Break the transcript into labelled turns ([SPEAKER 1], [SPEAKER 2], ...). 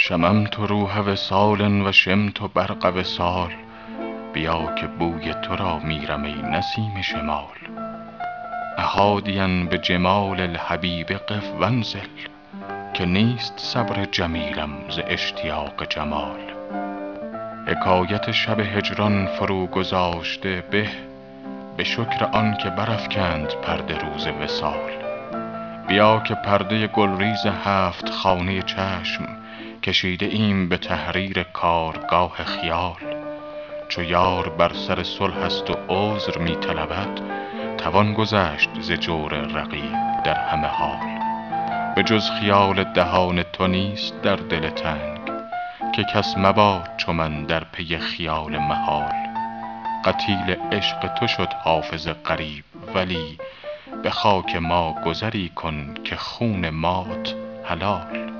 [SPEAKER 1] شممت روح وصال و شمت برق وصال. بیا که بوی تو را میرم ای نسیم شمال. أحادیا بجمال الحبیب قف و انزل که نیست صبر جمیلم ز اشتیاق جمال. حکایت شب هجران فرو گذاشته به به شکر آن که برافکند پرده روز وصال. بیا که پرده گلریز هفت خانه چشم کشیده ایم به تحریر کارگاه خیال. چو یار بر سر صلح است و عذر می طلبد توان گذشت ز جور رقیب در همه حال. به جز خیال دهان تو نیست در دل تنگ که کس مباد چو من در پی خیال محال. قتیل عشق تو شد حافظ غریب ولی به خاک ما گذری کن که خون مات حلال.